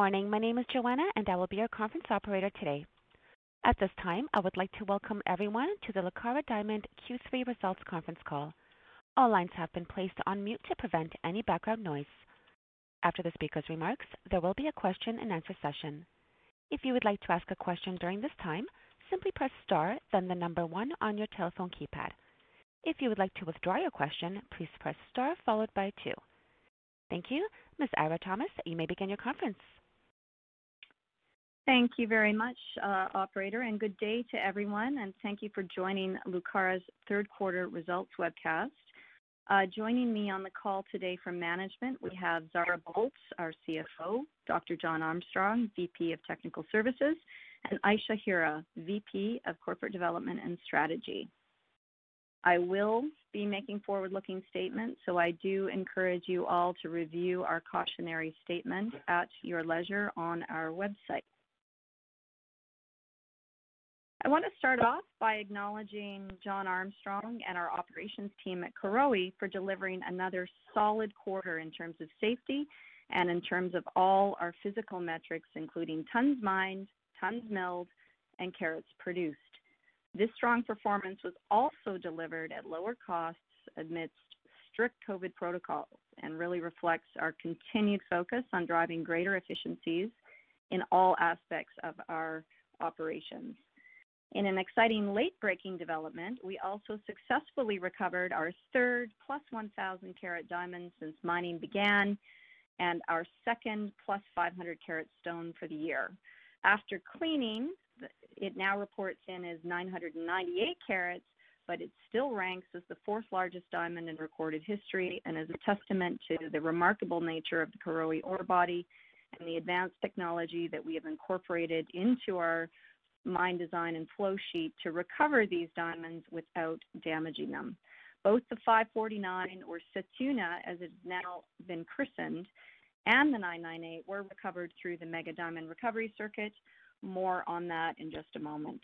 Morning. My name is Joanna, and I will be your conference operator today. At this time, I would like to welcome everyone to the Lucara Diamond Q3 Results Conference Call. All lines have been placed on mute to prevent any background noise. After the speaker's remarks, there will be a question-and-answer session. If you would like to ask a question during this time, simply press star, then the number one on your telephone keypad. If you would like to withdraw your question, please press star followed by two. Thank you. Ms. Eira Thomas, you may begin your conference. Thank you very much, uh, operator, and good day to everyone, and thank you for joining Lucara's third quarter results webcast. Uh, joining me on the call today from management, we have Zara Boldt, our CFO, Dr. John Armstrong, VP of Technical Services, and Aisha Hira, VP of Corporate Development and Strategy. I will be making forward-looking statements, so I do encourage you all to review our cautionary statement at your leisure on our website. I want to start off by acknowledging John Armstrong and our operations team at Karowe for delivering another solid quarter in terms of safety and in terms of all our physical metrics, including tons mined, tons milled, and carats produced. This strong performance was also delivered at lower costs amidst strict COVID protocols and really reflects our continued focus on driving greater efficiencies in all aspects of our operations. In an exciting late-breaking development, we also successfully recovered our third plus 1,000 carat diamond since mining began and our second plus 500 carat stone for the year. After cleaning, it now reports in as 998 carats, but it still ranks as the fourth largest diamond in recorded history and is a testament to the remarkable nature of the Karowe ore body and the advanced technology that we have incorporated into our mine design and flow sheet to recover these diamonds without damaging them. Both the 549 or Sethunya, as it's now been christened, and the 998 were recovered through the Mega Diamond Recovery Circuit. More on that in just a moment.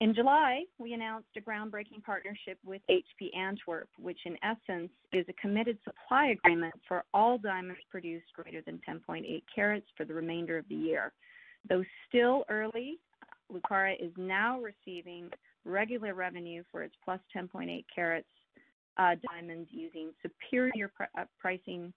In July, we announced a groundbreaking partnership with HB Antwerp, which in essence is a committed supply agreement for all diamonds produced greater than 10.8 carats for the remainder of the year. Though still early, Lucara is now receiving regular revenue for its plus 10.8 carats uh, diamonds using superior pr- uh, pricing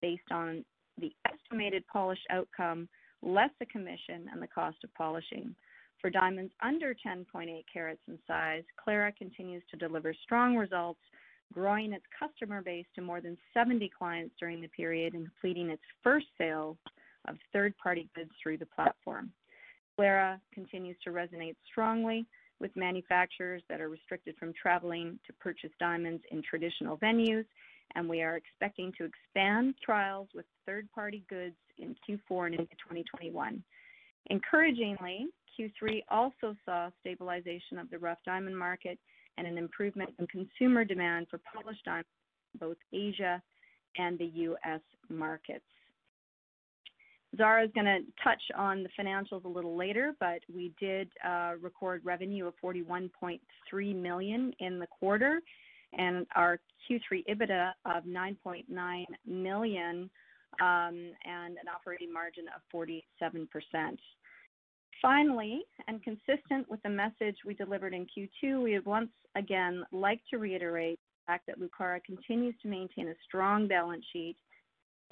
based on the estimated polished outcome, less the commission and the cost of polishing. For diamonds under 10.8 carats in size, Clara continues to deliver strong results, growing its customer base to more than 70 clients during the period and completing its first sale of third-party goods through the platform. Clara continues to resonate strongly with manufacturers that are restricted from traveling to purchase diamonds in traditional venues, and we are expecting to expand trials with third-party goods in Q4 and into 2021. Encouragingly, Q3 also saw stabilization of the rough diamond market and an improvement in consumer demand for polished diamonds in both Asia and the U.S. markets. Zara is going to touch on the financials a little later, but we did uh, record revenue of 41.3 million in the quarter, and our Q3 EBITDA of 9.9 million, um, and an operating margin of 47%. Finally, and consistent with the message we delivered in Q2, we would once again like to reiterate the fact that Lucara continues to maintain a strong balance sheet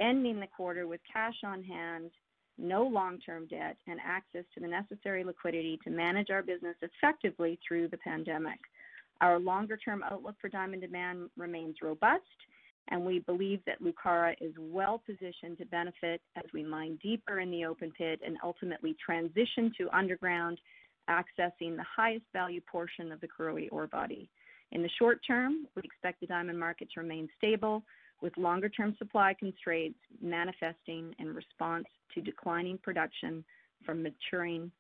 ending the quarter with cash on hand, no long-term debt, and access to the necessary liquidity to manage our business effectively through the pandemic. Our longer-term outlook for diamond demand remains robust, and we believe that Lucara is well-positioned to benefit as we mine deeper in the open pit and ultimately transition to underground, accessing the highest value portion of the Karowe ore body. In the short term, we expect the diamond market to remain stable, with longer-term supply constraints manifesting in response to declining production from maturing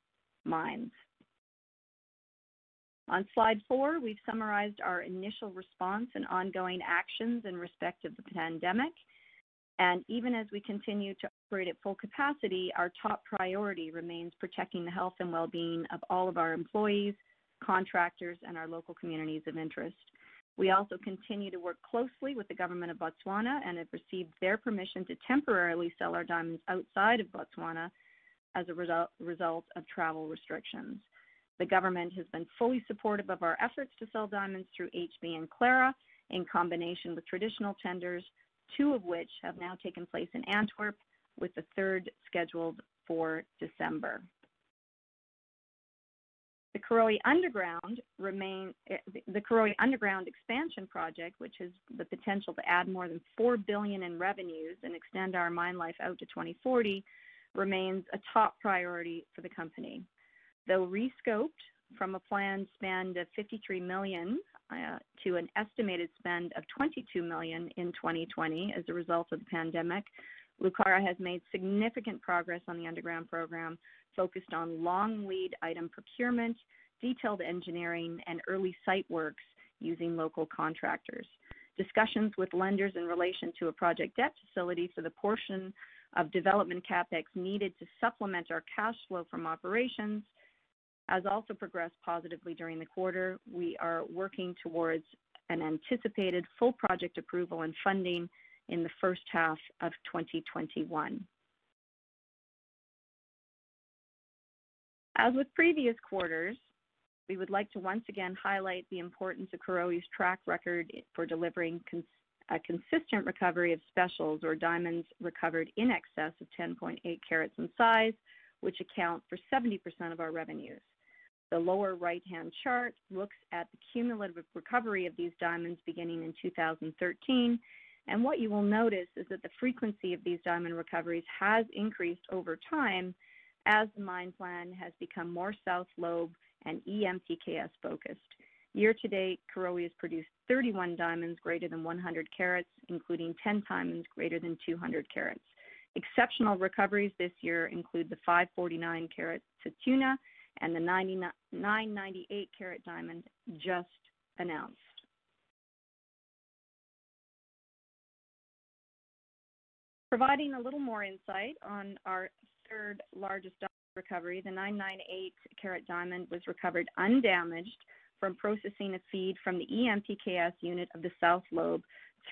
mines. On slide four, we've summarized our initial response and ongoing actions in respect of the pandemic. And even as we continue to operate at full capacity, our top priority remains protecting the health and well-being of all of our employees, contractors, and our local communities of interest. We also continue to work closely with the government of Botswana and have received their permission to temporarily sell our diamonds outside of Botswana as a result, result of travel restrictions. The government has been fully supportive of our efforts to sell diamonds through HB and Clara in combination with traditional tenders, two of which have now taken place in Antwerp, with the third scheduled for December. The Karowe Underground remain eh, the Karowe Underground expansion project, which has the potential to add more than four billion in revenues and extend our mine life out to 2040, remains a top priority for the company. Though rescoped from a planned spend of 53 million uh, to an estimated spend of 22 million in 2020 as a result of the pandemic, Lucara has made significant progress on the underground program, focused on long lead item procurement, detailed engineering, and early site works using local contractors. Discussions with lenders in relation to a project debt facility for the portion of development capex needed to supplement our cash flow from operations has also progressed positively during the quarter. We are working towards an anticipated full project approval and funding in the first half of 2021. As with previous quarters, we would like to once again highlight the importance of Karowe's track record for delivering a consistent recovery of specials or diamonds recovered in excess of 10.8 carats in size, which account for 70% of our revenues. The lower right-hand chart looks at the cumulative recovery of these diamonds beginning in 2013, and what you will notice is that the frequency of these diamond recoveries has increased over time as the mine plan has become more South Lobe and EMPKS focused. Year to date, Karowe has produced 31 diamonds greater than 100 carats, including 10 diamonds greater than 200 carats. Exceptional recoveries this year include the 549 carat Sethunya and the 998 carat diamond just announced. Providing a little more insight on our third largest diamond recovery, the 998 carat diamond was recovered undamaged from processing a feed from the EMPKS unit of the South Lobe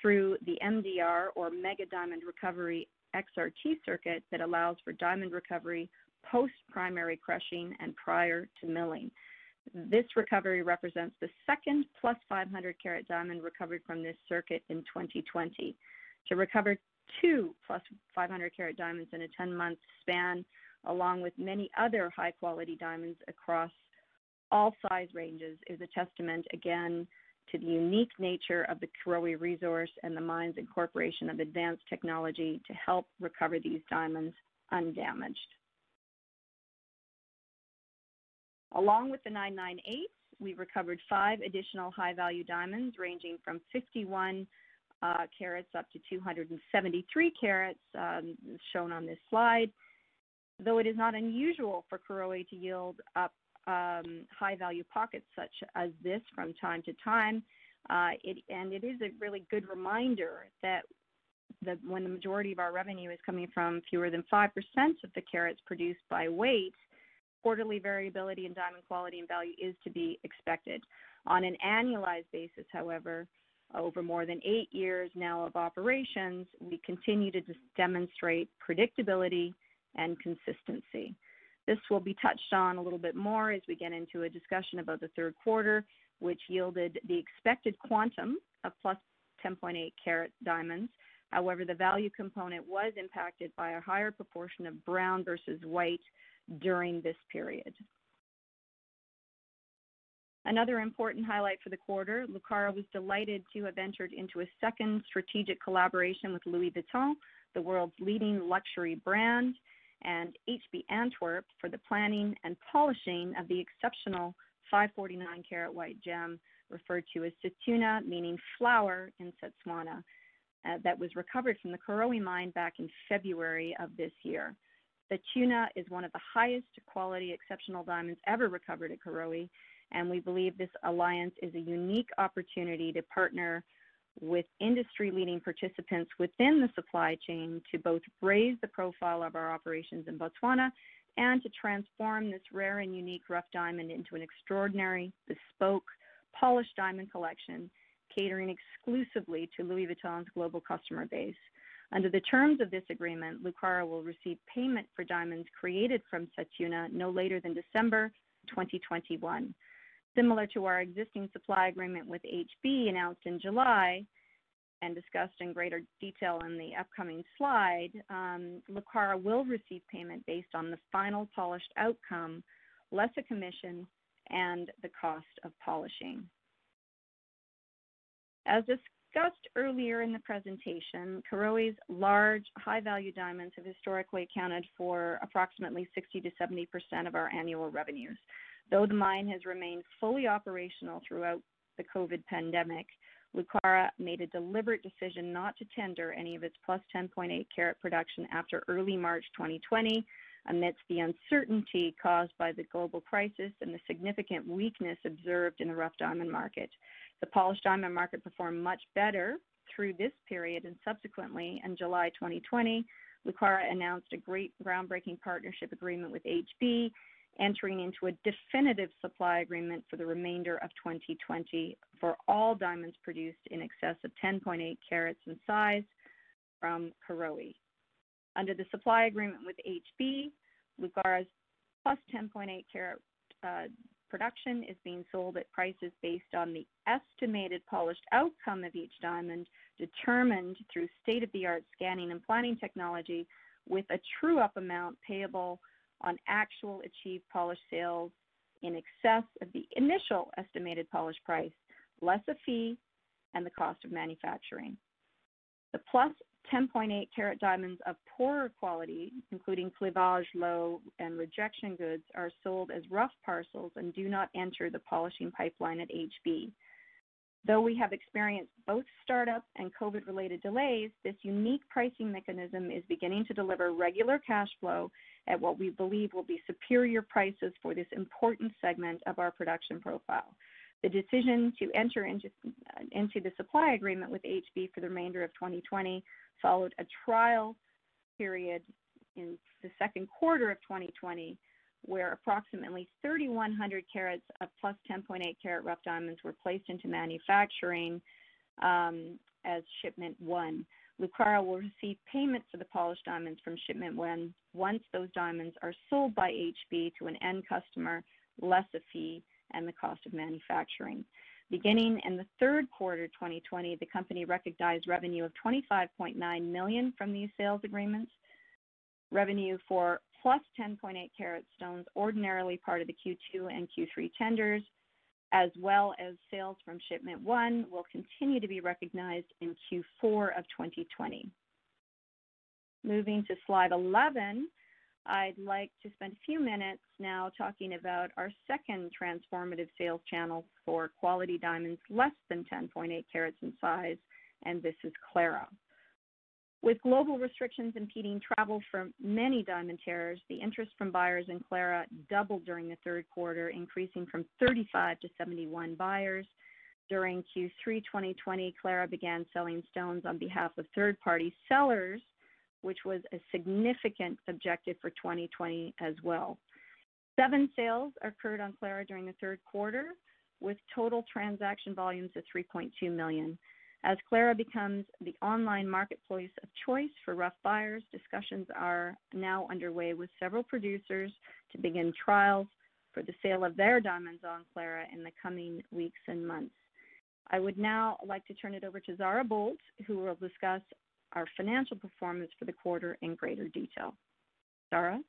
through the MDR or Mega Diamond Recovery XRT circuit that allows for diamond recovery post primary crushing and prior to milling. This recovery represents the second plus 500 carat diamond recovered from this circuit in 2020. To recover two plus 500 carat diamonds in a 10 month span, along with many other high quality diamonds across all size ranges, is a testament again to the unique nature of the Karowe resource and the mine's incorporation of advanced technology to help recover these diamonds undamaged. Along with the 998, we recovered five additional high value diamonds ranging from 51 uh, carats up to 273 carats, um, shown on this slide. Though it is not unusual for Karowe to yield up um, high value pockets such as this from time to time, uh, it, and it is a really good reminder that the, when the majority of our revenue is coming from fewer than 5% of the carats produced by weight, quarterly variability in diamond quality and value is to be expected. On an annualized basis, however, over more than eight years now of operations, we continue to demonstrate predictability and consistency. This will be touched on a little bit more as we get into a discussion about the third quarter, which yielded the expected quantum of plus 10.8 carat diamonds. However, the value component was impacted by a higher proportion of brown versus white during this period. Another important highlight for the quarter, Lucara was delighted to have entered into a second strategic collaboration with Louis Vuitton, the world's leading luxury brand, and HB Antwerp for the planning and polishing of the exceptional 549 carat white gem referred to as Sethunya, meaning flower in Setswana. uh, that was recovered from the Karowe mine back in February of this year. The tuna is one of the highest quality exceptional diamonds ever recovered at Karowe, and we believe this alliance is a unique opportunity to partner with industry-leading participants within the supply chain to both raise the profile of our operations in Botswana and to transform this rare and unique rough diamond into an extraordinary, bespoke, polished diamond collection catering exclusively to Louis Vuitton's global customer base. Under the terms of this agreement, Lucara will receive payment for diamonds created from Sethunya no later than December 2021. Similar to our existing supply agreement with HB announced in July and discussed in greater detail in the upcoming slide, um, Lucara will receive payment based on the final polished outcome, less a commission, and the cost of polishing. As discussed earlier in the presentation, Karowe's large, high-value diamonds have historically accounted for approximately 60 to 70 percent of our annual revenues. Though the mine has remained fully operational throughout the COVID pandemic, Lucara made a deliberate decision not to tender any of its plus 10.8 carat production after early March 2020 amidst the uncertainty caused by the global crisis and the significant weakness observed in the rough diamond market. The polished diamond market performed much better through this period and subsequently in July 2020, Lucara announced a great groundbreaking partnership agreement with HB entering into a definitive supply agreement for the remainder of 2020 for all diamonds produced in excess of 10.8 carats in size from Karowe. Under the supply agreement with HB, Lucara's plus 10.8 carat uh, production is being sold at prices based on the estimated polished outcome of each diamond determined through state-of-the-art scanning and planning technology with a true-up amount payable on actual achieved polish sales in excess of the initial estimated polish price, less a fee and the cost of manufacturing. The plus 10.8 carat diamonds of poorer quality, including cleavage low and rejection goods, are sold as rough parcels and do not enter the polishing pipeline at HB. Though we have experienced both startup and COVID related delays, this unique pricing mechanism is beginning to deliver regular cash flow at what we believe will be superior prices for this important segment of our production profile. The decision to enter into, the supply agreement with HB for the remainder of 2020 followed a trial period in the second quarter of 2020 where approximately 3,100 carats of plus 10.8 carat rough diamonds were placed into manufacturing um, as shipment one. Lucara will receive payment for the polished diamonds from shipment when once those diamonds are sold by HB to an end customer, less a fee and the cost of manufacturing. Beginning in the third quarter 2020, the company recognized revenue of 25.9 million from these sales agreements. Revenue for plus 10.8 carat stones, ordinarily part of the Q2 and Q3 tenders, as well as sales from shipment one, will continue to be recognized in Q4 of 2020. Moving to slide 11, I'd like to spend a few minutes now talking about our second transformative sales channel for quality diamonds less than 10.8 carats in size, and this is Clara. With global restrictions impeding travel for many diamantaires, the interest from buyers in Clara doubled during the third quarter, increasing from 35 to 71 buyers. During Q3 2020, Clara began selling stones on behalf of third party sellers which was a significant objective for 2020 as well. Seven sales occurred on Clara during the third quarter, with total transaction volumes of 3.2 million. As Clara becomes the online marketplace of choice for rough buyers, discussions are now underway with several producers to begin trials for the sale of their diamonds on Clara in the coming weeks and months. I would now like to turn it over to Zara Boldt, who will discuss our financial performance for the quarter in greater detail. Zara?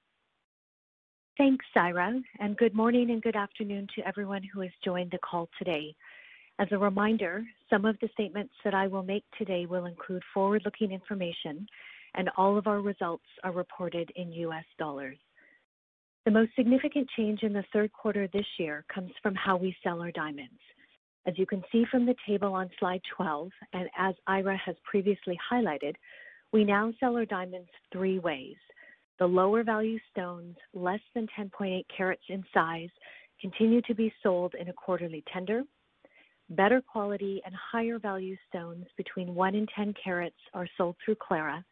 Thanks, Eira, and good morning and good afternoon to everyone who has joined the call today. As a reminder, some of the statements that I will make today will include forward-looking information, and all of our results are reported in U.S. dollars. The most significant change in the third quarter this year comes from how we sell our diamonds. As you can see from the table on slide 12, and as Eira has previously highlighted, we now sell our diamonds three ways. The lower value stones, less than 10.8 carats in size, continue to be sold in a quarterly tender. Better quality and higher value stones between 1 and 10 carats are sold through Clara,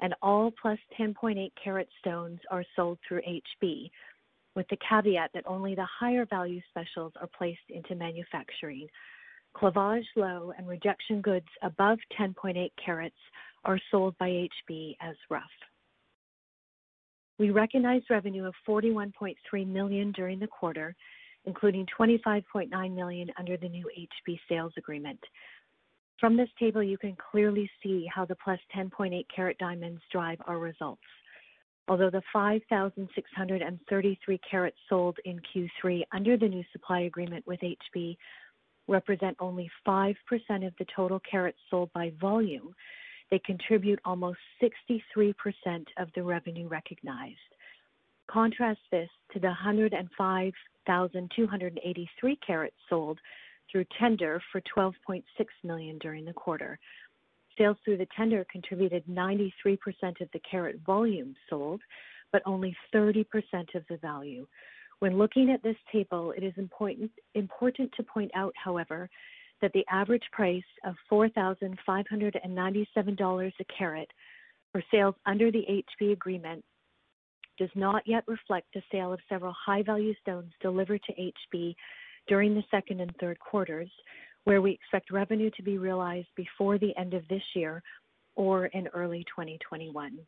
and all plus 10.8 carat stones are sold through HB, with the caveat that only the higher value specials are placed into manufacturing. Cleavage low and rejection goods above 10.8 carats are sold by HB as rough. We recognized revenue of 41.3 million during the quarter, including 25.9 million under the new HB sales agreement. From this table, you can clearly see how the plus 10.8 carat diamonds drive our results. Although the 5,633 carats sold in Q3 under the new supply agreement with HB represent only 5% of the total carats sold by volume, they contribute almost 63% of the revenue recognized. Contrast this to the 105,283 carats sold through tender for 12.6 million during the quarter. Sales through the tender contributed 93% of the carat volume sold, but only 30% of the value. When looking at this table, it is important to point out, however, that the average price of $4,597 a carat for sales under the HB agreement does not yet reflect the sale of several high-value stones delivered to HB during the second and third quarters, where we expect revenue to be realized before the end of this year or in early 2021.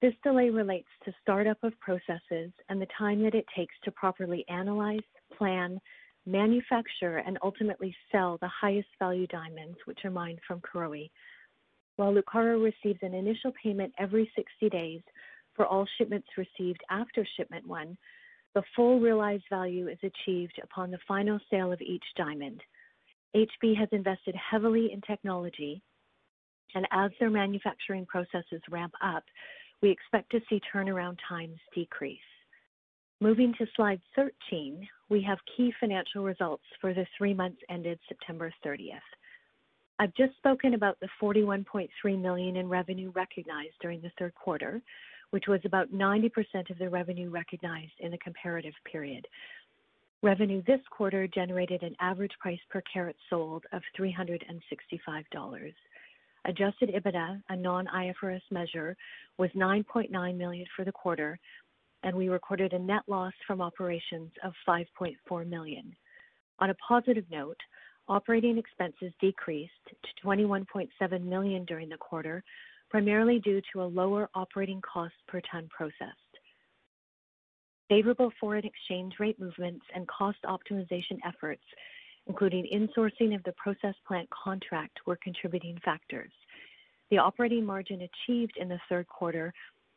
This delay relates to startup of processes and the time that it takes to properly analyze, plan, manufacture, and ultimately sell the highest value diamonds, which are mined from Karowe. While Lucara receives an initial payment every 60 days for all shipments received after shipment one, the full realized value is achieved upon the final sale of each diamond. HB has invested heavily in technology, and as their manufacturing processes ramp up, we expect to see turnaround times decrease. Moving to slide 13, we have key financial results for the three months ended September 30th. I've just spoken about the 41.3 million in revenue recognized during the third quarter, which was about 90% of the revenue recognized in the comparative period. Revenue this quarter generated an average price per carat sold of 365 dollars. Adjusted EBITDA, a non-IFRS measure, was 9.9 million for the quarter, and we recorded a net loss from operations of 5.4 million. On a positive note, operating expenses decreased to 21.7 million during the quarter, primarily due to a lower operating cost per ton processed. Favorable foreign exchange rate movements and cost optimization efforts, including insourcing of the process plant contract, were contributing factors. The operating margin achieved in the third quarter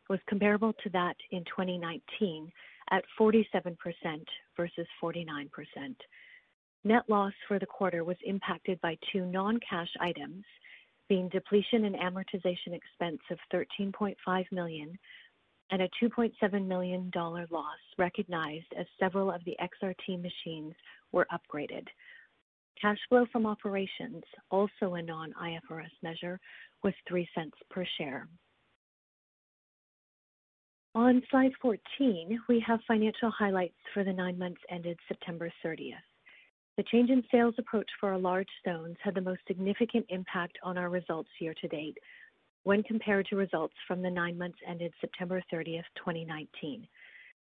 was comparable to that in 2019 at 47% versus 49%. Net loss for the quarter was impacted by two non-cash items, being depletion and amortization expense of 13.5 million and a 2.7 million dollar loss recognized as several of the XRT machines were upgraded. Cash flow from operations, also a non-IFRS measure, was $0.03 per share. On slide 14, we have financial highlights for the nine months ended September 30th. The change in sales approach for our large stones had the most significant impact on our results year to date when compared to results from the nine months ended September 30th, 2019.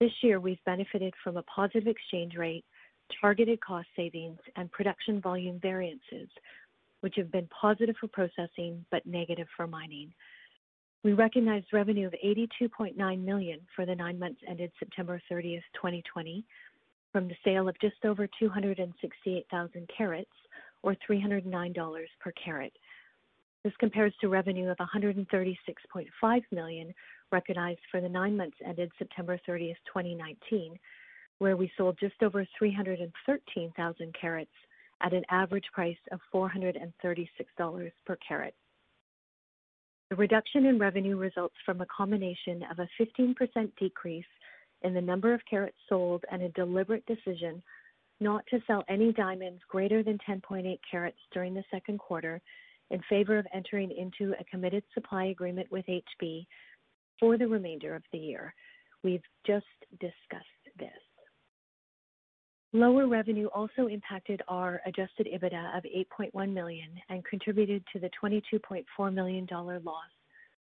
This year, we've benefited from a positive exchange rate, targeted cost savings, and production volume variances, which have been positive for processing but negative for mining. We recognized revenue of 82.9 million for the nine months ended September 30th, 2020, from the sale of just over 268,000 carats or 309 dollars per carat. This compares to revenue of 136.5 million recognized for the nine months ended September 30th, 2019, where we sold just over 313,000 carats at an average price of 436 dollars per carat. The reduction in revenue results from a combination of a 15% decrease in the number of carats sold and a deliberate decision not to sell any diamonds greater than 10.8 carats during the second quarter in favor of entering into a committed supply agreement with HB for the remainder of the year. We've just discussed this. Lower revenue also impacted our adjusted EBITDA of 8.1 million and contributed to the 22.4 million dollar loss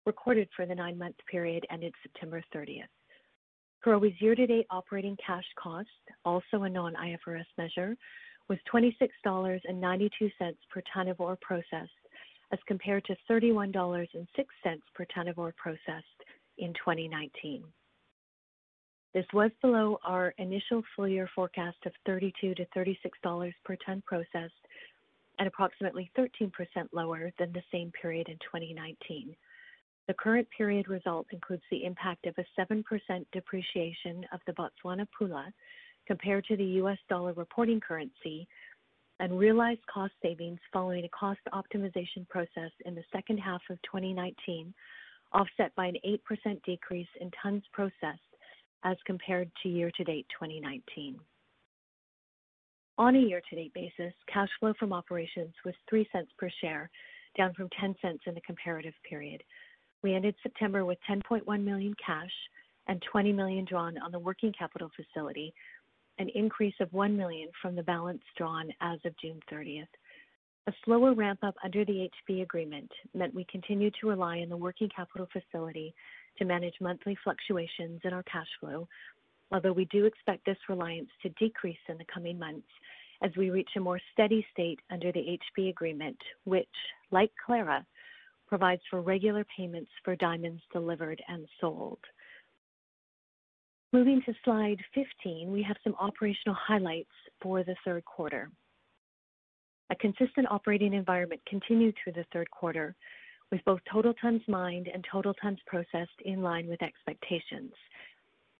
recorded for the nine-month period ended September 30th. Karowe's year-to-date operating cash cost, also a non-IFRS measure, was 26.92 dollars per ton of ore processed, as compared to 31.06 dollars per ton of ore processed in 2019. This was below our initial full-year forecast of $32-$36 per ton processed and approximately 13% lower than the same period in 2019. The current period result includes the impact of a 7% depreciation of the Botswana pula compared to the US dollar reporting currency and realized cost savings following a cost optimization process in the second half of 2019, offset by an 8% decrease in tons processed as compared to year-to-date 2019. On a year-to-date basis, cash flow from operations was $0.03 per share, down from $0.10 in the comparative period. We ended September with 10.1 million cash and 20 million drawn on the working capital facility, an increase of 1 million from the balance drawn as of June 30th. A slower ramp-up under the HB agreement meant we continued to rely on the working capital facility to manage monthly fluctuations in our cash flow, although we do expect this reliance to decrease in the coming months as we reach a more steady state under the HB agreement, which, like Clara, provides for regular payments for diamonds delivered and sold. Moving to slide 15, we have some operational highlights for the third quarter. A consistent operating environment continued through the third quarter, with both total tons mined and total tons processed in line with expectations,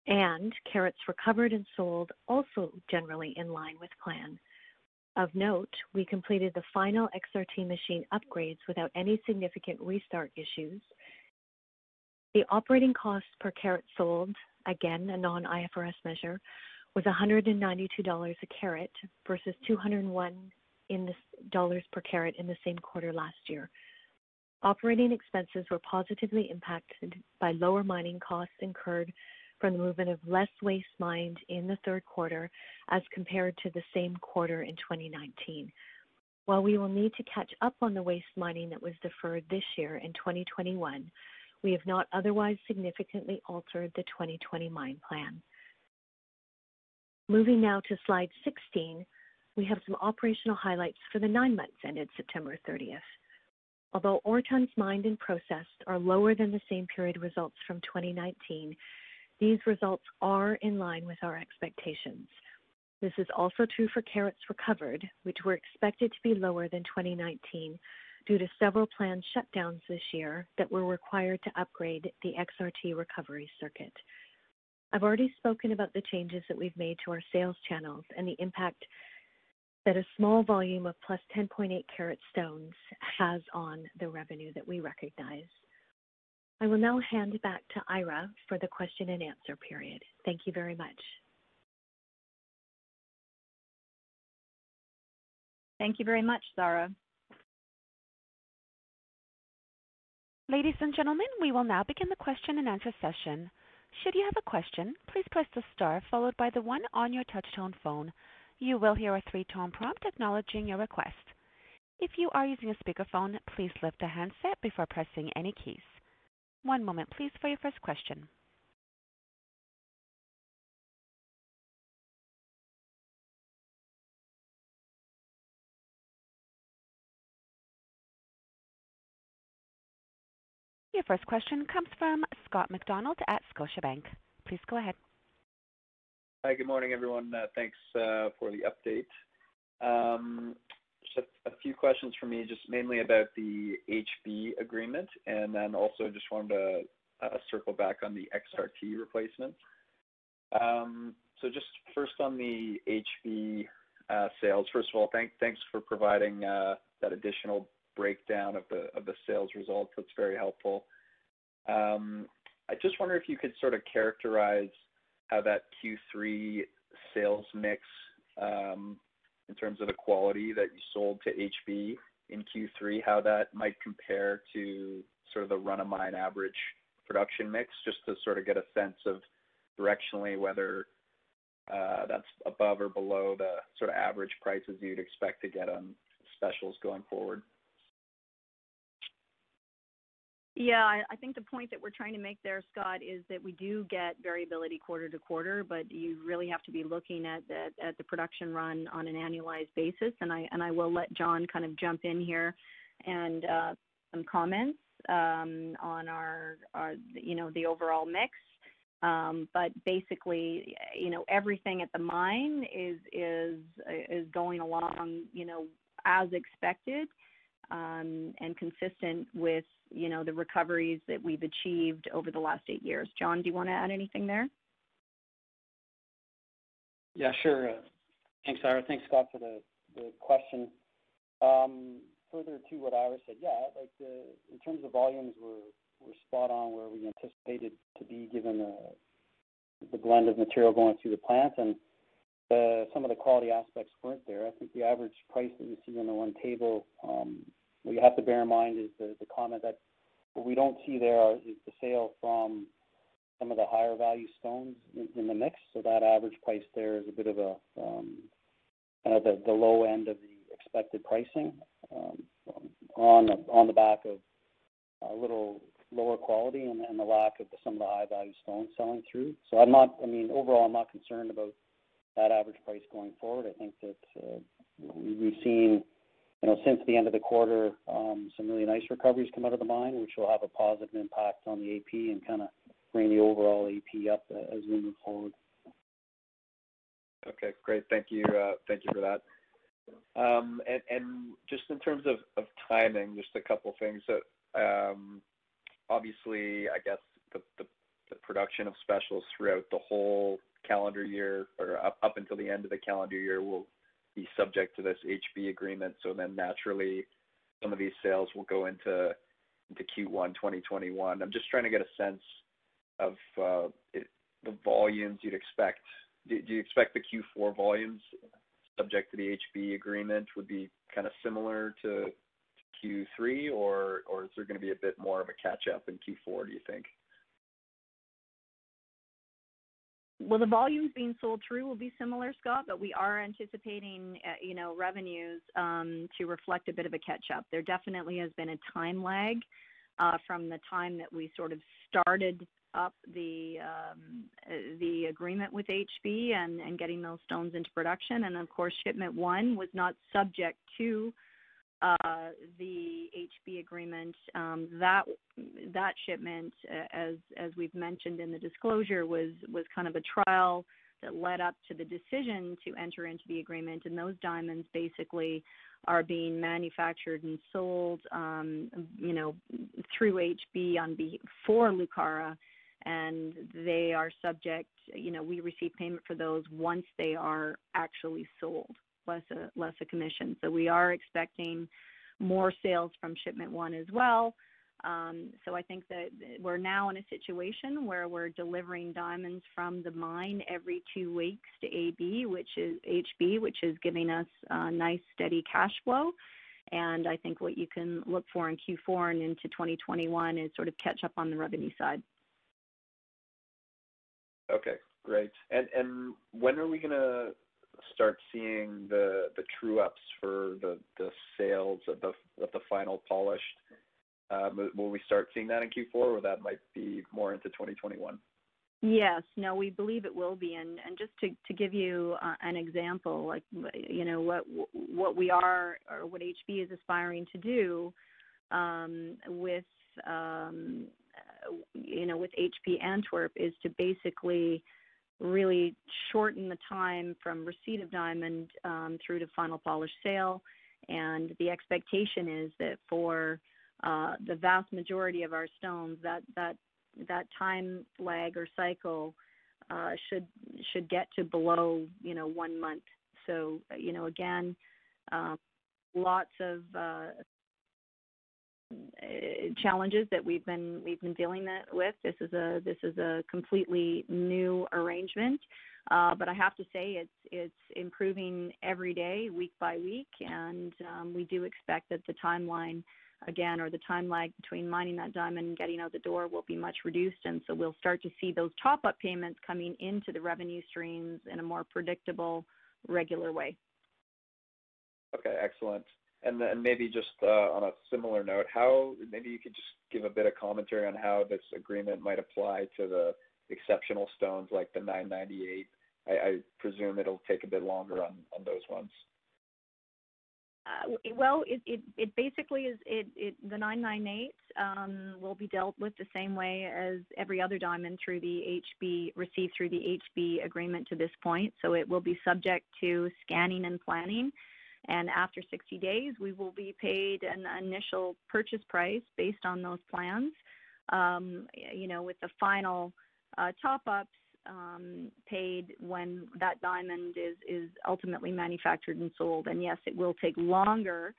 and carats recovered and sold also generally in line with plan. Of note, we completed the final XRT machine upgrades without any significant restart issues. The operating cost per carat sold, again, a non-IFRS measure, was 192 dollars a carat versus 201 dollars in the dollars per carat in the same quarter last year. Operating expenses were positively impacted by lower mining costs incurred from the movement of less waste mined in the third quarter as compared to the same quarter in 2019. While we will need to catch up on the waste mining that was deferred this year in 2021, we have not otherwise significantly altered the 2020 mine plan. Moving now to slide 16, we have some operational highlights for the nine months ended September 30th. Although ore tons mined and processed are lower than the same period results from 2019, these results are in line with our expectations. This is also true for carats recovered, which were expected to be lower than 2019 due to several planned shutdowns this year that were required to upgrade the XRT recovery circuit. I've already spoken about the changes that we've made to our sales channels and the impact that a small volume of plus 10.8 carat stones has on the revenue that we recognize. I will now hand back to Eira for the question and answer period. Thank you very much. Thank you very much, Zara. Ladies and gentlemen, we will now begin the question and answer session. Should you have a question, please press the star followed by the one on your touch-tone phone. You will hear a three-tone prompt acknowledging your request. If you are using a speakerphone, please lift the handset before pressing any keys. One moment, please, for your first question. Your first question comes from Scott MacDonald at Scotiabank. Please go ahead. Hi, good morning, everyone. Uh, thanks uh, for the update. Um, Just a few questions from me, just mainly about the HB agreement, and then also just wanted to circle back on the XRT replacements. Um so just first on the HB sales. First of all, thanks for providing that additional breakdown of the sales results. That's very helpful. I just wonder if you could sort of characterize how that Q3 sales mix um, in terms of the quality that you sold to HB in Q3, how that might compare to sort of the run-of-mine average production mix, just to sort of get a sense of directionally whether uh, that's above or below the sort of average prices you'd expect to get on specials going forward? Yeah, I, think the point that we're trying to make there, Scott, is that we do get variability quarter to quarter, but you really have to be looking at the, at the production run on an annualized basis. And I and I will let John kind of jump in here and uh, some comments um, on our, our you know the overall mix. Um, but basically, you know, everything at the mine is is is going along, you know, as expected um, and consistent with you know the recoveries that we've achieved over the last eight years. John, do you want to add anything there? Yeah, sure. Uh, thanks, Eira. Thanks, Scott, for the, the question. Um, further to what Eira said, yeah, like the, in terms of volumes, we're we're spot on where we anticipated to be given the the blend of material going through the plant and the, some of the quality aspects weren't there. I think the average price that you see on the one table um, what you have to bear in mind is the, the comment that what we don't see there is the sale from some of the higher value stones in, in the mix. So that average price there is a bit of a um, kind of the, the low end of the expected pricing um, on on the back of a little lower quality and, and the lack of the, some of the high value stones selling through. So I'm not. I mean, overall, I'm not concerned about that average price going forward. I think that uh, we've seen you know, since the end of the quarter, um, some really nice recoveries come out of the mine, which will have a positive impact on the AP and kind of bring the overall AP up uh, as we move forward. Okay, great. Thank you. Uh, thank you for that. Um, and, and just in terms of, of timing, just a couple things. So, um, obviously, I guess the, the, production of specials throughout the whole calendar year, or up until the end of the calendar year, will be subject to this HB agreement. So then naturally, some of these sales will go into into Q1 2021. I'm just trying to get a sense of uh, it, the volumes you'd expect. Do, do you expect the Q4 volumes subject to the HB agreement would be kind of similar to Q3, or or is there going to be a bit more of a catch up in Q4? Do you think? Well, the volumes being sold through will be similar, Scott, but we are anticipating, uh, you know, revenues um, to reflect a bit of a catch-up. There definitely has been a time lag uh, from the time that we sort of started up the um, uh, the agreement with HB and, and getting those stones into production. And of course, shipment one was not subject to uh, the HB agreement. Um, that that shipment, uh, as as we've mentioned in the disclosure, was was kind of a trial that led up to the decision to enter into the agreement. And those diamonds basically are being manufactured and sold, um, you know, through HB on be for Lucara, and they are subject. You know, we receive payment for those once they are actually sold less a less a commission. So we are expecting more sales from shipment one as well. Um, so I think that we're now in a situation where we're delivering diamonds from the mine every two weeks to AB, which is HB, which is giving us a nice steady cash flow. And I think what you can look for in Q4 and into 2021 is sort of catch up on the revenue side. Okay, great. And and when are we gonna start seeing the true ups for the the sales of the of the final polished? Um, will we start seeing that in Q4, or that might be more into 2021? Yes, no, we believe it will be, and just to give you uh, an example, like you know what what we are or what HB is aspiring to do um, with um, you know with HB Antwerp is to basically really shorten the time from receipt of diamond um, through to final polish sale. And the expectation is that for uh, the vast majority of our stones, that that that time lag or cycle uh, should should get to below you know one month. So you know again, uh, lots of uh, challenges that we've been we've been dealing with. This is a this is a completely new arrangement, uh, but I have to say it's it's improving every day, week by week, and um, we do expect that the timeline again or the time lag between mining that diamond and getting out the door will be much reduced. And so we'll start to see those top up payments coming into the revenue streams in a more predictable regular way. Okay excellent and then maybe just uh, on a similar note how maybe you could just give a bit of commentary on how this agreement might apply to the exceptional stones like the 998 I, presume it'll take a bit longer on on those ones uh, well, it, it, it basically is it, it the 998 um, will be dealt with the same way as every other diamond through the HB received through the HB agreement to this point. So it will be subject to scanning and planning. And after 60 days, we will be paid an initial purchase price based on those plans. Um, you know, with the final uh, top ups um, paid when that diamond is is ultimately manufactured and sold. And yes, it will take longer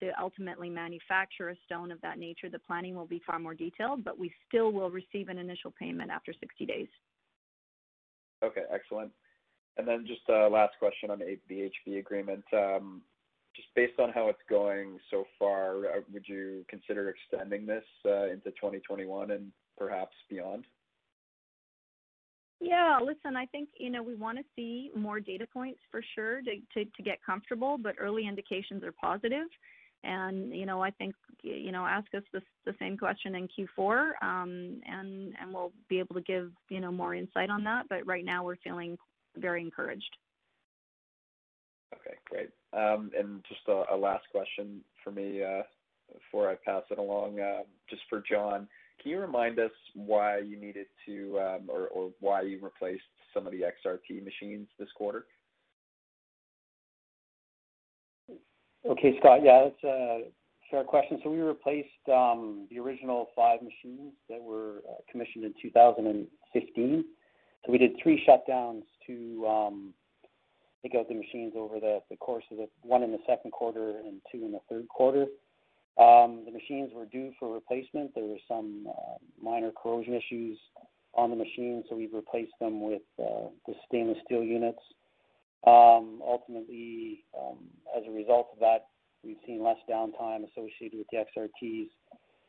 to ultimately manufacture a stone of that nature. The planning will be far more detailed, but we still will receive an initial payment after 60 days. Okay, excellent. And then just a uh, last question on the HB agreement. Um, just based on how it's going so far, uh, would you consider extending this uh, into 2021 and perhaps beyond? Yeah, listen, I think you know we want to see more data points for sure to, to get comfortable, but early indications are positive. And you know, I think you know, ask us the the same question in Q4, um, and and we'll be able to give you know more insight on that. But right now, we're feeling very encouraged. Okay, great. Um, and just a, a, last question for me uh, before I pass it along, uh, just for John. Can you remind us why you needed to, um, or, or why you replaced some of the XRT machines this quarter? Okay, Scott. Yeah, that's a fair question. So we replaced um, the original five machines that were uh, commissioned in 2015. So we did three shutdowns to um, take out the machines over the, the course of the one in the second quarter and two in the third quarter. Um, the machines were due for replacement. There were some uh, minor corrosion issues on the machine, so we've replaced them with uh, the stainless steel units. Um, ultimately, um, as a result of that, we've seen less downtime associated with the XRTs,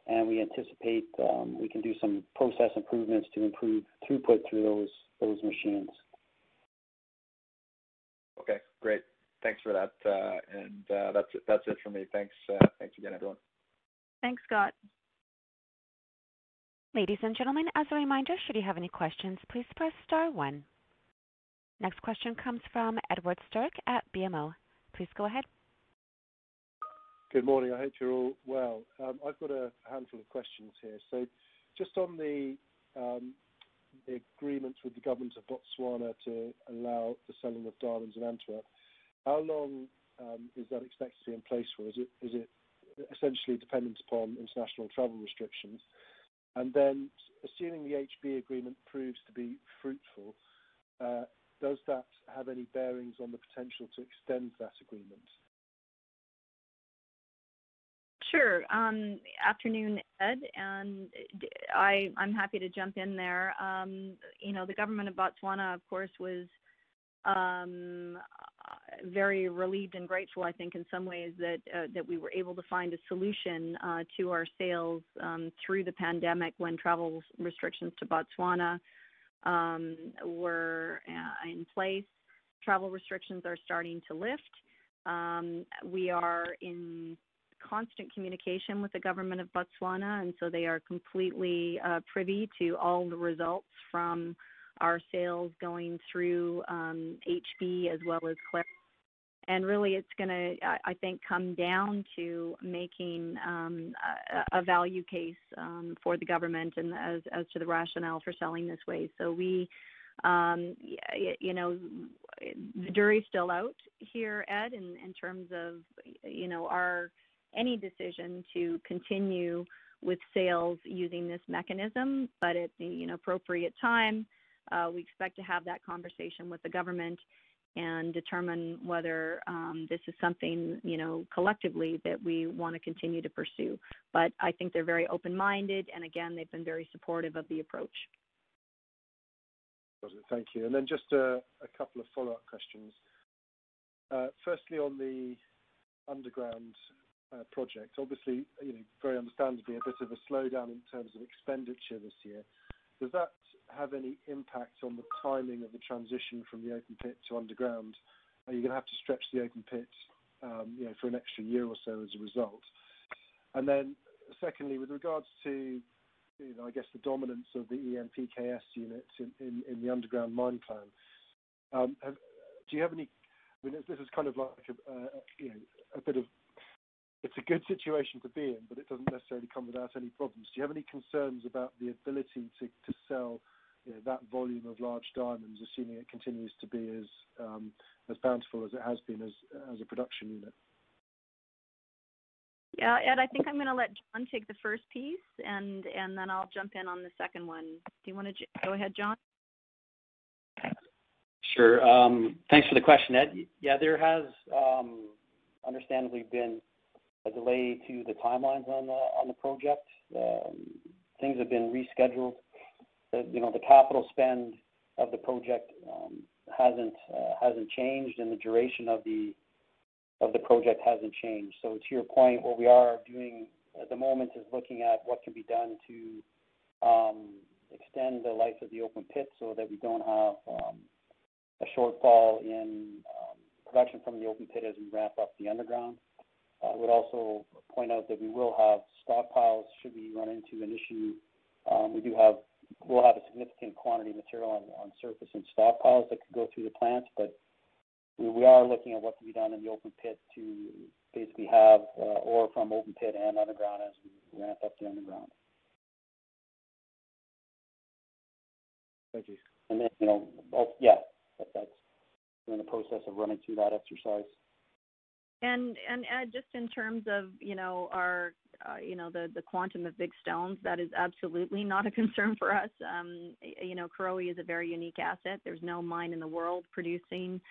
and we anticipate um, we can do some process improvements to improve throughput through those those machines. Okay, great thanks for that. Uh, and uh, that's it. That's it for me. Thanks. Uh, thanks again, everyone. Thanks, Scott. Ladies and gentlemen, as a reminder, should you have any questions, please press star one. Next question comes from Edward Sterck at BMO. Please go ahead. Good morning. I hope you're all well. Um, I've got a handful of questions here. So, just on the um, the agreements with the government of Botswana to allow the selling of diamonds in Antwerp, how long um, is that expected to be in place for? Is it is it essentially dependent upon international travel restrictions? And then, assuming the HB agreement proves to be fruitful, uh, does that have any bearings on the potential to extend that agreement? Sure. Um, afternoon, Ed, and I, I'm happy to jump in there. Um, you know, the government of Botswana, of course, was um, very relieved and grateful, I think, in some ways that uh, that we were able to find a solution uh, to our sales um, through the pandemic when travel restrictions to Botswana um, were uh, in place. Travel restrictions are starting to lift. Um, we are in constant communication with the government of Botswana, and so they are completely uh, privy to all the results from our sales going through um, HB as well as Clara. And really, it's going to, I think, come down to making um, a, a, value case um, for the government and as, as to the rationale for selling this way. So we, um, you know, the jury's still out here, Ed, in, in terms of, you know, our any decision to continue with sales using this mechanism, but at the you know, appropriate time, uh, we expect to have that conversation with the government. and determine whether um, this is something, you know, collectively that we want to continue to pursue. But I think they're very open-minded, and again, they've been very supportive of the approach. Thank you. And then just a, a couple of follow-up questions. Uh, firstly, on the underground project, obviously, you know, very understandably, a bit of a slowdown in terms of expenditure this year. Does that have any impact on the timing of the transition from the open pit to underground? Are you going to have to stretch the open pit, um, you know, for an extra year or so as a result? And then, secondly, with regards to, you know, I guess the dominance of the EMPKS units in, in, the underground mine plan, um, do you have any? I mean, this is kind of like a, uh, you know, a bit of it's a good situation to be in, but it doesn't necessarily come without any problems. Do you have any concerns about the ability to, to sell you know, that volume of large diamonds, assuming it continues to be as um, as bountiful as it has been as as a production unit? Yeah, Ed, I think I'm going to let John take the first piece, and and then I'll jump in on the second one. Do you want to j- go ahead, John? Sure. Um, thanks for the question, Ed. Yeah, there has um, understandably been a delay to the timelines on the on the project. Um, things have been rescheduled. You know, the capital spend of the project um, hasn't uh, hasn't changed, and the duration of the of the project hasn't changed. So to your point, what we are doing at the moment is looking at what can be done to um, extend the life of the open pit so that we don't have a shortfall in production from the open pit as we ramp up the underground. I would also point out that we will have stockpiles should we run into an issue. Um, we do have we'll have a significant quantity of material on, surface and stockpiles that could go through the plant, but we, are looking at what can be done in the open pit to basically have uh, ore from open pit and underground as we ramp up the underground. Thank you. And then, you know, yeah, that's we're in the process of running through that exercise. And and Ed, just in terms of you know our uh, you know the the quantum of big stones, that is absolutely not a concern for us. Um, you know, Karowe is a very unique asset. There's no mine in the world producing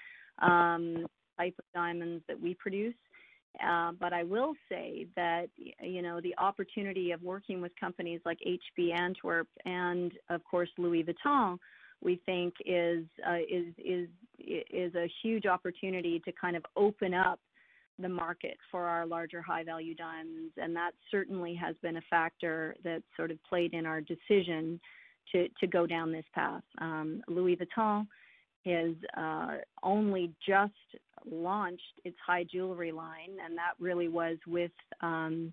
um, type of diamonds that we produce. Uh, but I will say that you know the opportunity of working with companies like HB Antwerp and of course Louis Vuitton, we think is uh, is is is a huge opportunity to kind of open up the market for our larger high value diamonds and that certainly has been a factor that sort of played in our decision to to go down this path. Um, louis vuitton has uh, only just launched its high jewelry line and that really was with um,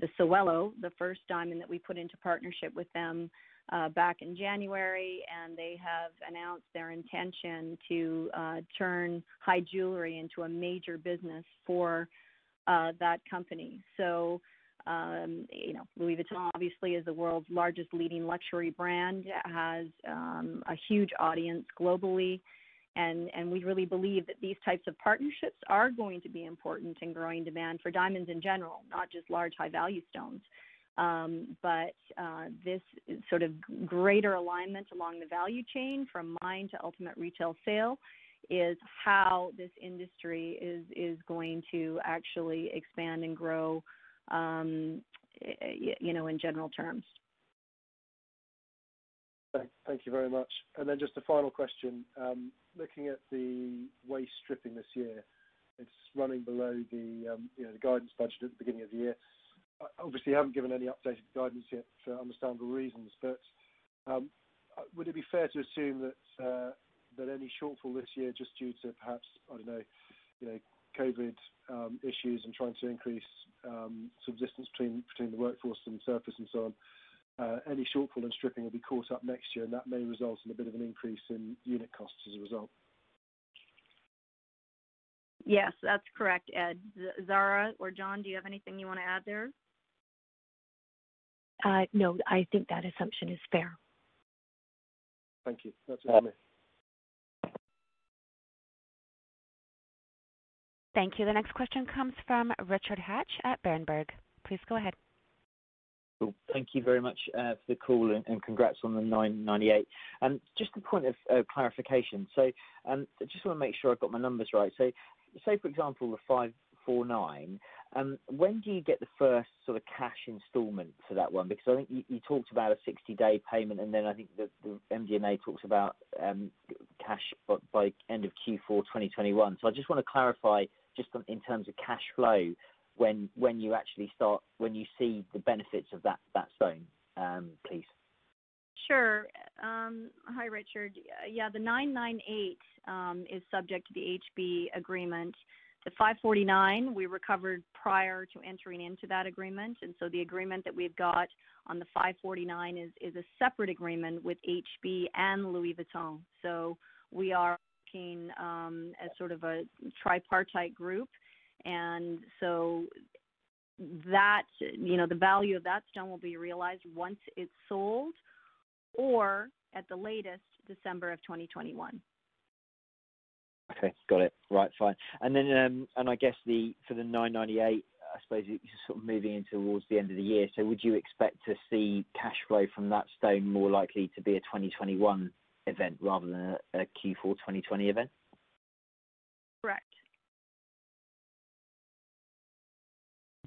the Sewelô, the first diamond that we put into partnership with them uh, back in January, and they have announced their intention to uh, turn high jewelry into a major business for uh, that company. So, um, you know, Louis Vuitton obviously is the world's largest leading luxury brand, has um, a huge audience globally. And, and we really believe that these types of partnerships are going to be important in growing demand for diamonds in general, not just large high value stones. Um, but uh, this sort of greater alignment along the value chain from mine to ultimate retail sale is how this industry is is going to actually expand and grow, um, you know, in general terms. Thank you very much. And then just a final question. Um, looking at the waste stripping this year, it's running below the um, you know the guidance budget at the beginning of the year obviously, haven't given any updated guidance yet for understandable reasons, but um, would it be fair to assume that uh, that any shortfall this year, just due to perhaps, I don't know, COVID um, issues and trying to increase um, subsistence between between the workforce and surface and so on, uh, any shortfall in stripping will be caught up next year, and that may result in a bit of an increase in unit costs as a result? Yes, that's correct, Ed. Zara or John, do you have anything you want to add there? Uh, no, I think that assumption is fair. Thank you. That's it for me. Thank you. The next question comes from Richard Hatch at Berenberg. Please go ahead. Well, thank you very much uh, for the call and congrats on the 998. Um, just a point of uh, clarification. So um, I just wanna make sure I've got my numbers right. So say, for example, the 549, um, when do you get the first sort of cash installment for that one? Because I think you talked about a 60-day payment, and then I think the MD&A talks about um, cash by end of Q4 2021. So I just wanna clarify just in terms of cash flow when when you actually start, when you see the benefits of that that stone, um, please. Sure. Hi, Richard. Yeah, the 998 is subject to the HB agreement. The 549 we recovered prior to entering into that agreement, and so the agreement that we've got on the 549 is a separate agreement with HB and Louis Vuitton. So we are working um, as sort of a tripartite group. And so that, you know, the value of that stone will be realized once it's sold or at the latest December of 2021. Okay. Got it. Right. Fine. And then, um, and I guess the for the 998, I suppose you're sort of moving in towards the end of the year. So would you expect to see cash flow from that stone more likely to be a 2021 event rather than a Q4 2020 event? Correct.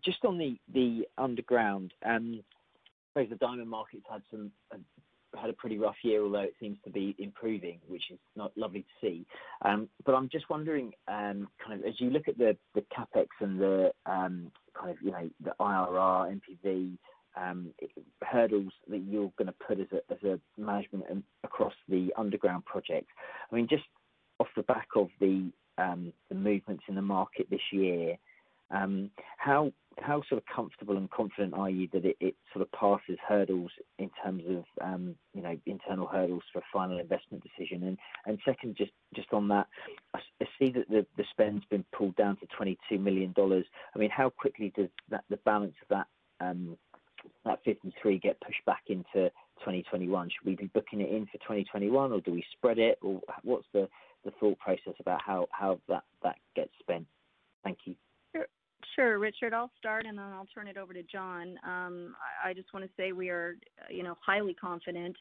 Just on the the underground, I suppose the diamond market's had a pretty rough year, although it seems to be improving, which is not lovely to see. Um, but I'm just wondering, kind of as you look at the the CapEx and the kind of, you know, the IRR, NPV hurdles that you're gonna put as a as a management and across the underground project. I mean, just off the back of the um, the movements in the market this year, sort of comfortable and confident are you that it sort of passes hurdles in terms of, um, you know, internal hurdles for a final investment decision? And and Second, just just on that, I see that the the spend's been pulled down to $22 million. I mean, how quickly does that the balance of that um, that 53 get pushed back into 2021? Should we be booking it in for 2021, or do we spread it? Or what's the the thought process about how how that you. Sure, Richard. I'll start, and then I'll turn it over to John. Um, I just wanna say we are, you know, highly confident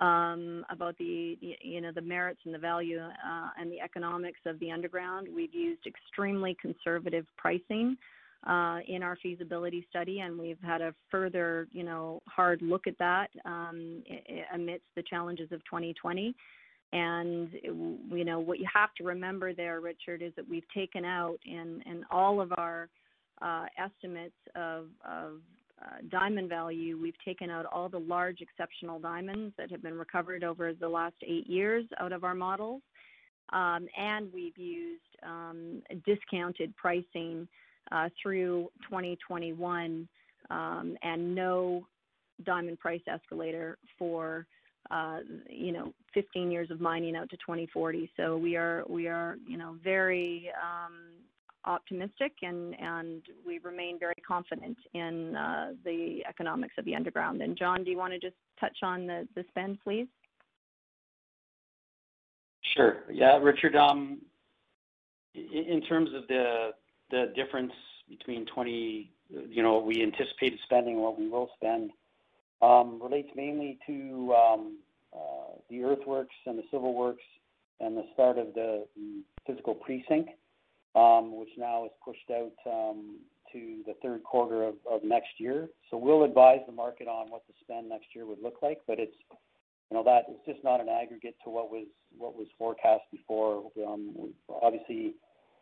um, about the, you know, the merits and the value uh, and the economics of the underground. We've used extremely conservative pricing uh, in our feasibility study, and we've had a further, you know, hard look at that um, amidst the challenges of 2020. And you know, what you have to remember there, Richard, is that we've taken out in in all of our uh, estimates of uh, diamond value, we've taken out all the large exceptional diamonds that have been recovered over the last eight years out of our models. Um, and we've used um, discounted pricing uh, through 2021 um, and no diamond price escalator for Uh, you know 15 years of mining out to 2040. So We are we are you know very um, optimistic and and we remain very confident in uh, the economics of the underground. And John, do you wanna just touch on the the spend, please? Sure. Yeah, Richard, um, in terms of the the difference between 20, you know, we anticipated spending what we will spend, Um, relates mainly to um, uh, the earthworks and the civil works and the start of the physical precinct, um, which now is pushed out to the third quarter of next year. So we'll advise the market on what the spend next year would look like, but it's, you know, that it's just not an aggregate to what was what was forecast before. Obviously,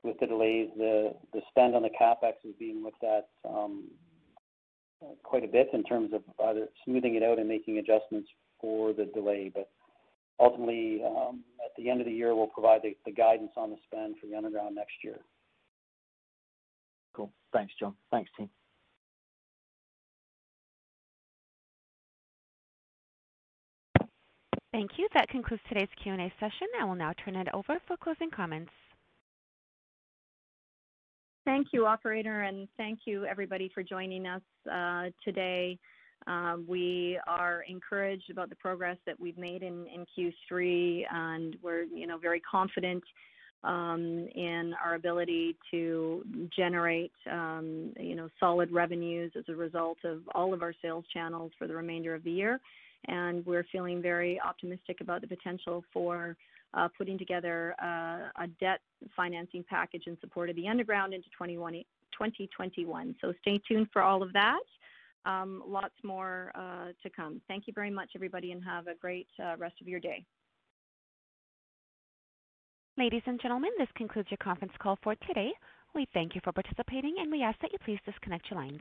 with the delays, the spend on the CapEx is being looked at quite a bit in terms of either smoothing it out and making adjustments for the delay. But ultimately, um, at the end of the year, we'll provide the guidance on the spend for the underground next year. Cool. Thanks, John. Thanks, team. Thank you. That concludes today's Q&A session. I will now turn it over for closing comments. Thank you, operator, and thank you everybody for joining us today. We are encouraged about the progress that we've made in Q3, and we're, you know, very confident um, in our ability to generate, um, you know, solid revenues as a result of all of our sales channels for the remainder of the year. And we're feeling very optimistic about the potential for uh, putting together uh, a debt financing package in support of the underground into 2021. So stay tuned for all of that. Um, lots more uh, to come. Thank you very much, everybody, and have a great uh, rest of your day. Ladies and gentlemen, this concludes your conference call for today. We thank you for participating, and we ask that you please disconnect your lines.